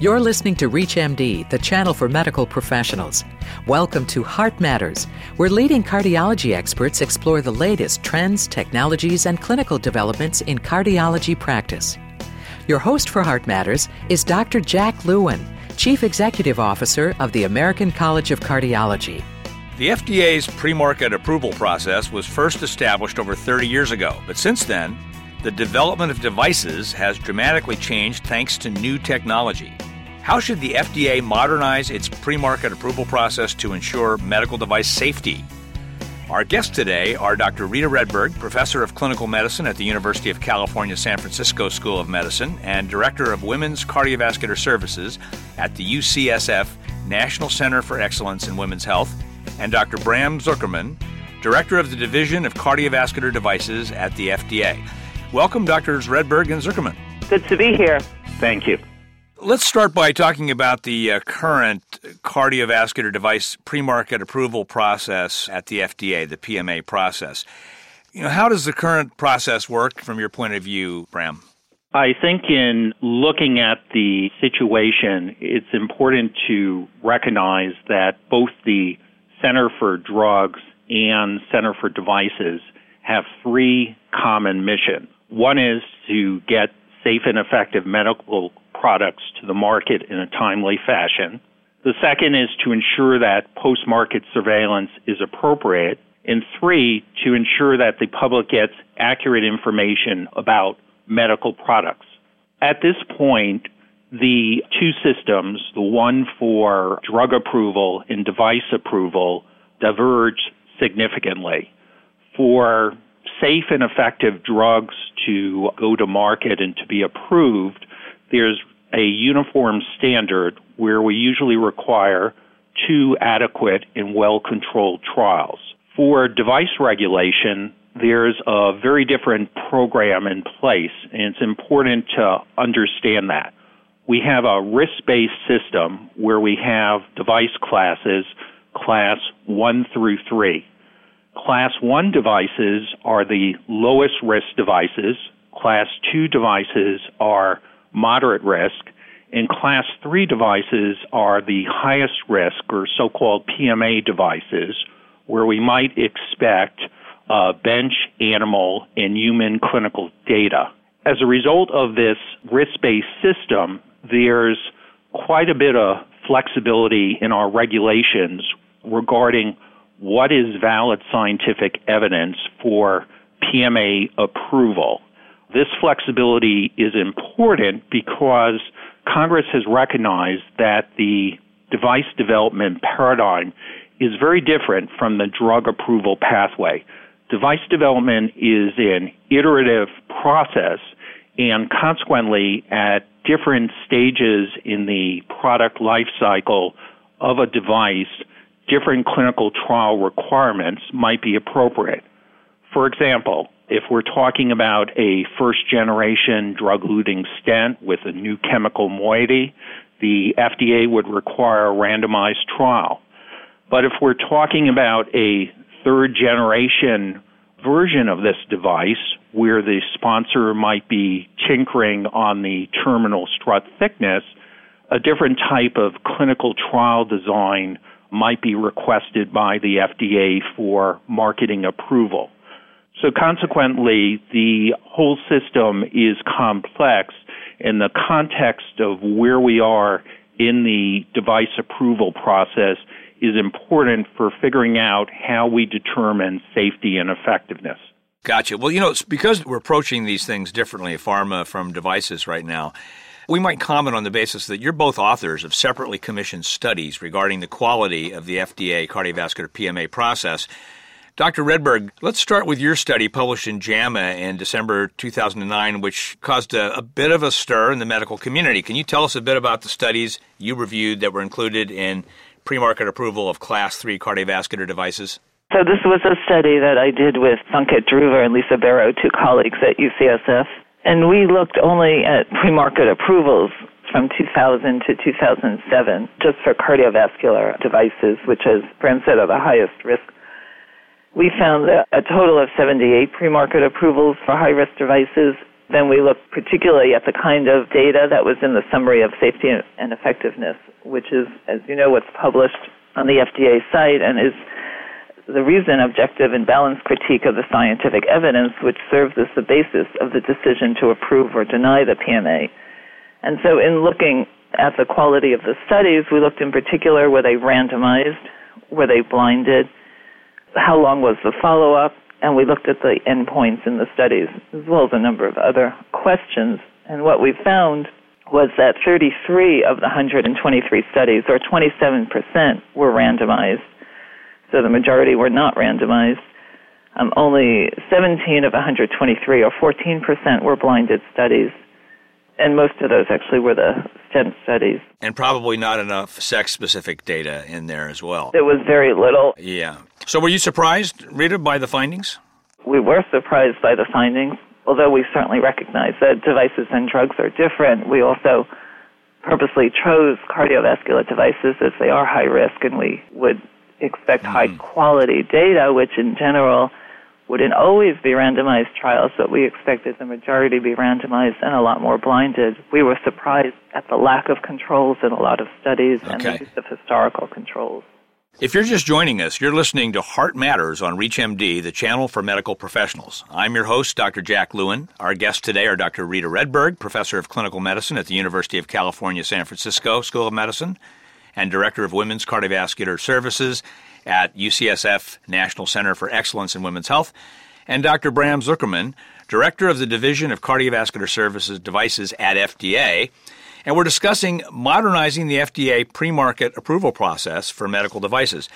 You're listening to ReachMD, the channel for medical professionals. Welcome to Heart Matters, where leading cardiology experts explore the latest trends, technologies, and clinical developments in cardiology practice. Your host for Heart Matters is Dr. Jack Lewin, Chief Executive Officer of the American College of Cardiology. The FDA's pre market approval process was first established over 30 years ago, but since then, the development of devices has dramatically changed thanks to new technology. How should the FDA modernize its pre market approval process to ensure medical device safety? Our guests today are Dr. Rita Redberg, Professor of Clinical Medicine at the University of California San Francisco School of Medicine and Director of Women's Cardiovascular Services at the UCSF National Center for Excellence in Women's Health, and Dr. Bram Zuckerman, Director of the Division of Cardiovascular Devices at the FDA. Welcome, Drs. Redberg and Zuckerman. Good to be here. Thank you. Let's start by talking about the uh, current cardiovascular device pre-market approval process at the FDA, the PMA process. You know, how does the current process work from your point of view, Bram? I think in looking at the situation, it's important to recognize that both the Center for Drugs and Center for Devices have three common missions. One is to get safe and effective medical products to the market in a timely fashion. The second is to ensure that post market surveillance is appropriate. And three, to ensure that the public gets accurate information about medical products. At this point, the two systems, the one for drug approval and device approval, diverge significantly. For safe and effective drugs to go to market and to be approved, there's a uniform standard where we usually require two adequate and well controlled trials. For device regulation, there's a very different program in place, and it's important to understand that. We have a risk based system where we have device classes, class 1 through 3. Class 1 devices are the lowest risk devices. Class 2 devices are moderate risk. And class 3 devices are the highest risk or so called PMA devices where we might expect uh, bench, animal, and human clinical data. As a result of this risk based system, there's quite a bit of flexibility in our regulations regarding what is valid scientific evidence for PMA approval. This flexibility is important because Congress has recognized that the device development paradigm is very different from the drug approval pathway. Device development is an iterative process, and consequently, at different stages in the product life cycle of a device, different clinical trial requirements might be appropriate. For example, if we're talking about a first generation drug eluting stent with a new chemical moiety, the FDA would require a randomized trial. But if we're talking about a third generation version of this device where the sponsor might be tinkering on the terminal strut thickness, a different type of clinical trial design might be requested by the FDA for marketing approval. So consequently, the whole system is complex in the context of where we are in the device approval process is important for figuring out how we determine safety and effectiveness. Gotcha. Well, you know, it's because we're approaching these things differently, pharma from devices right now, we might comment on the basis that you're both authors of separately commissioned studies regarding the quality of the FDA cardiovascular PMA process. Dr. Redberg, let's start with your study published in JAMA in December 2009, which caused a, a, bit of a stir in the medical community. Can you tell us a bit about the studies you reviewed that were included in pre market approval of Class 3 cardiovascular devices? So, this was a study that I did with Sanket Dhruva and Lisa Bero, two colleagues at UCSF. And we looked only at pre market approvals from 2000 to 2007 just for cardiovascular devices, which, as Bram said, are the highest risk. We found a total of 78 pre-market approvals for high-risk devices, Then we looked particularly at the kind of data that was in the summary of safety and effectiveness, which is, as you know, what's published on the FDA site and is the reason objective and balanced critique of the scientific evidence which serves as the basis of the decision to approve or deny the PMA. And so in looking at the quality of the studies, we looked in particular were they randomized, were they blinded, how long was the follow-up, and we looked at the endpoints in the studies, as well as a number of other questions. And what we found was that 33 of the 123 studies, or 27%, were randomized so the majority were not randomized. Um, only 17 of 123, or 14%, were blinded studies. And most of those actually were the stent studies. And probably not enough sex specific data in there as well. There was very little. Yeah. So were you surprised, Rita, by the findings? We were surprised by the findings, although we certainly recognize that devices and drugs are different. We also purposely chose cardiovascular devices as they are high risk, and we would expect mm-hmm. high quality data, which in general wouldn't always be randomized trials, but we expected the majority to be randomized and a lot more blinded. We were surprised at the lack of controls in a lot of studies okay. and the use of historical controls. If you're just joining us, you're listening to Heart Matters on ReachMD, the channel for medical professionals. I'm your host, Dr. Jack Lewin. Our guests today are Dr. Rita Redberg, professor of clinical medicine at the University of California, San Francisco School of Medicine, and Director of Women's Cardiovascular Services at UCSF National Center for Excellence in Women's Health, and Dr. Bram Zuckerman, Director of the Division of Cardiovascular Services Devices at FDA. And we're discussing modernizing the FDA pre market approval process for medical devices.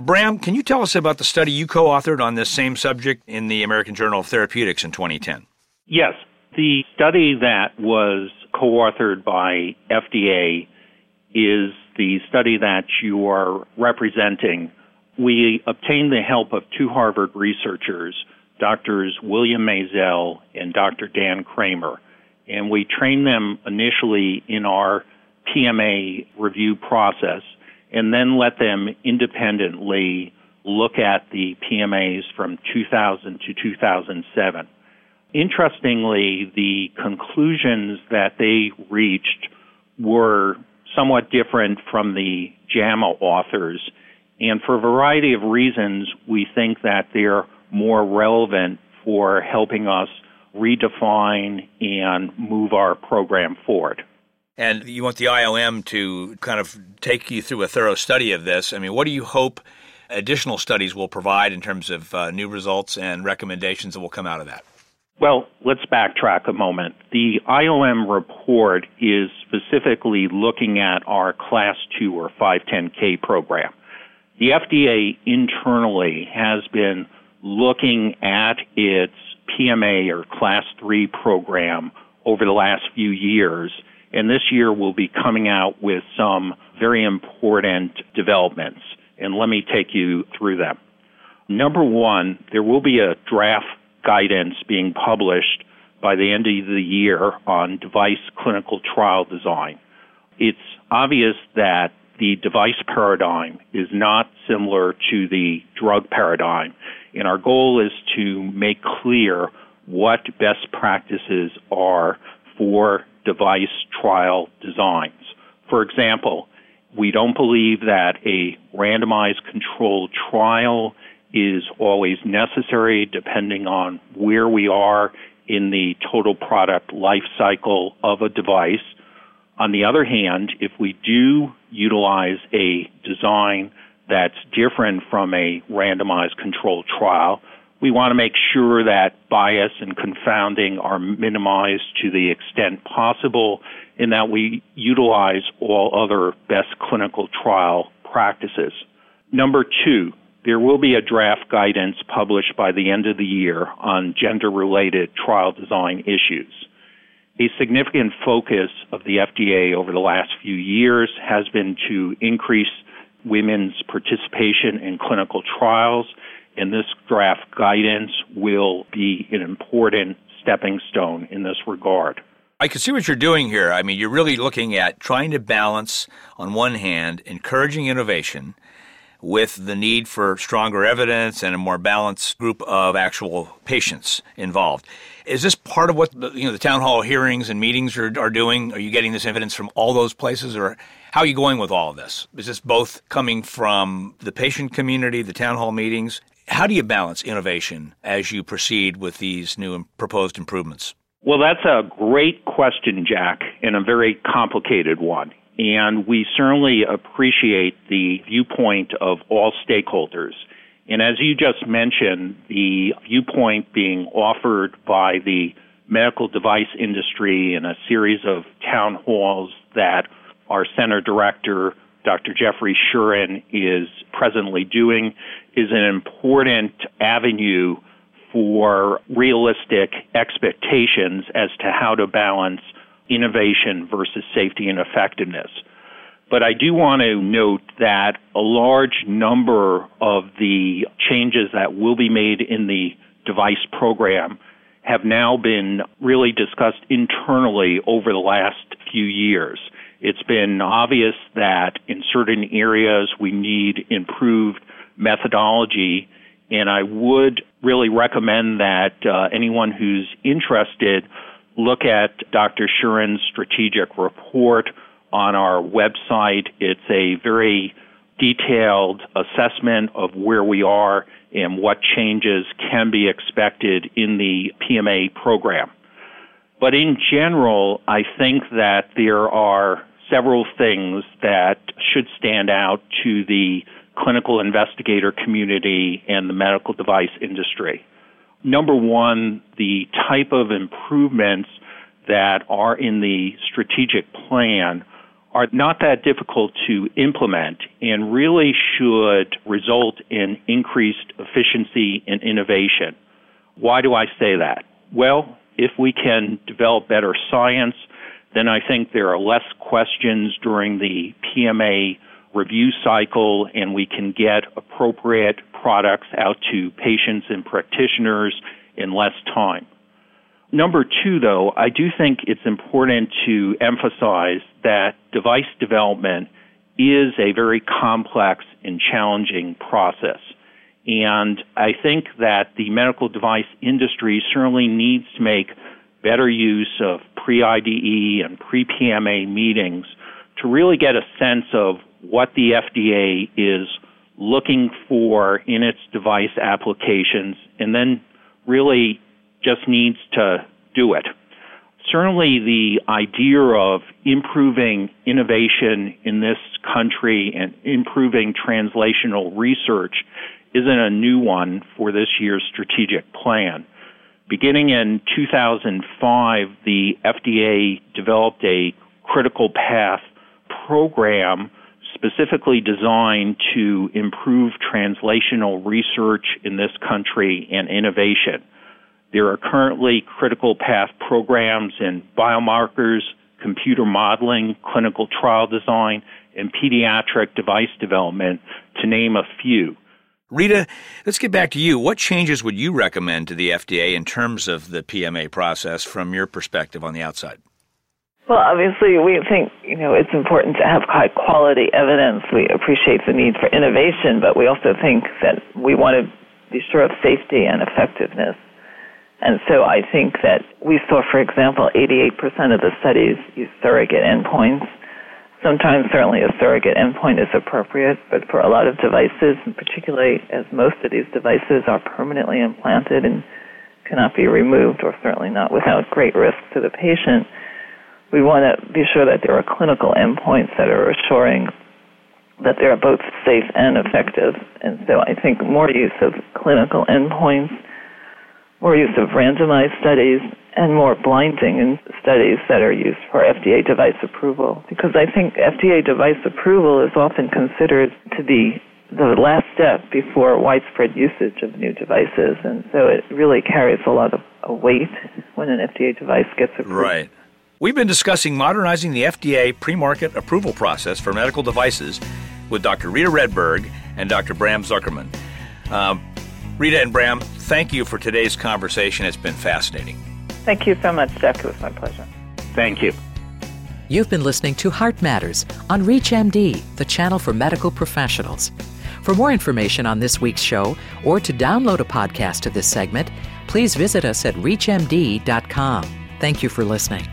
Bram, can you tell us about the study you co authored on this same subject in the American Journal of Therapeutics in 2010? Yes. The study that was co authored by FDA is the study that you are representing. We obtained the help of two Harvard researchers, Doctors William Maisel and Dr. Dan Kramer, and we trained them initially in our PMA review process and then let them independently look at the PMAs from 2000 to 2007. Interestingly, the conclusions that they reached were somewhat different from the JAMA authors. And for a variety of reasons, we think that they're more relevant for helping us redefine and move our program forward. And you want the IOM to kind of take you through a thorough study of this. I mean, what do you hope additional studies will provide in terms of uh, new results and recommendations that will come out of that? Well, let's backtrack a moment. The IOM report is specifically looking at our Class 2 or 510K program. The FDA internally has been looking at its PMA or Class 3 program over the last few years, and this year we'll be coming out with some very important developments. And let me take you through them. Number one, there will be a draft guidance being published by the end of the year on device clinical trial design. It's obvious that the device paradigm is not similar to the drug paradigm, and our goal is to make clear what best practices are for device trial designs. For example, we don't believe that a randomized controlled trial is always necessary depending on where we are in the total product life cycle of a device. On the other hand, if we do utilize a design that's different from a randomized controlled trial, we want to make sure that bias and confounding are minimized to the extent possible and that we utilize all other best clinical trial practices. Number two, there will be a draft guidance published by the end of the year on gender related trial design issues. A significant focus of the FDA over the last few years has been to increase women's participation in clinical trials, and this draft guidance will be an important stepping stone in this regard. I can see what you're doing here. I mean, you're really looking at trying to balance, on one hand, encouraging innovation with the need for stronger evidence and a more balanced group of actual patients involved. Is this part of what the, you know the town hall hearings and meetings are, are doing? Are you getting this evidence from all those places, or how are you going with all of this? Is this both coming from the patient community, the town hall meetings? How do you balance innovation as you proceed with these new proposed improvements? Well, that's a great question, Jack, and a very complicated one. And we certainly appreciate the viewpoint of all stakeholders. And as you just mentioned, the viewpoint being offered by the medical device industry in a series of town halls that our center director, Dr. Jeffrey Shuren, is presently doing is an important avenue for realistic expectations as to how to balance innovation versus safety and effectiveness. But I do want to note that a large number of the changes that will be made in the device program have now been really discussed internally over the last few years. It's been obvious that in certain areas we need improved methodology, and I would really recommend that uh, anyone who's interested look at Dr. Shuren's strategic report on our website. It's a very detailed assessment of where we are and what changes can be expected in the PMA program. But in general, I think that there are several things that should stand out to the clinical investigator community and the medical device industry. Number one, the type of improvements that are in the strategic plan are not that difficult to implement and really should result in increased efficiency and innovation. Why do I say that? Well, if we can develop better science, then I think there are less questions during the PMA review cycle and we can get appropriate products out to patients and practitioners in less time. Number two, though, I do think it's important to emphasize that device development is a very complex and challenging process. And I think that the medical device industry certainly needs to make better use of pre IDE and pre PMA meetings to really get a sense of what the FDA is looking for in its device applications and then really just needs to do it. Certainly, the idea of improving innovation in this country and improving translational research isn't a new one for this year's strategic plan. Beginning in 2005, the FDA developed a critical path program specifically designed to improve translational research in this country and innovation. There are currently critical path programs in biomarkers, computer modeling, clinical trial design, and pediatric device development, to name a few. Rita, let's get back to you. What changes would you recommend to the FDA in terms of the PMA process from your perspective on the outside? Well, obviously, we think you know it's important to have high quality evidence. We appreciate the need for innovation, but we also think that we want to be sure of safety and effectiveness. And so I think that we saw, for example, 88% of the studies use surrogate endpoints. Sometimes certainly a surrogate endpoint is appropriate, but for a lot of devices, and particularly as most of these devices are permanently implanted and cannot be removed, or certainly not without great risk to the patient, we want to be sure that there are clinical endpoints that are assuring that they are both safe and effective. And so I think more use of clinical endpoints more use of randomized studies, and more blinding in studies that are used for FDA device approval. Because I think FDA device approval is often considered to be the last step before widespread usage of new devices, and so it really carries a lot of weight when an FDA device gets approved. Right. We've been discussing modernizing the FDA pre market approval process for medical devices with Dr. Rita Redberg and Dr. Bram Zuckerman. Um, Rita and Bram, thank you for today's conversation. It's been fascinating. Thank you so much, Jack. It was my pleasure. Thank you. You've been listening to Heart Matters on ReachMD, the channel for medical professionals. For more information on this week's show or to download a podcast of this segment, please visit us at reachmd.com. Thank you for listening.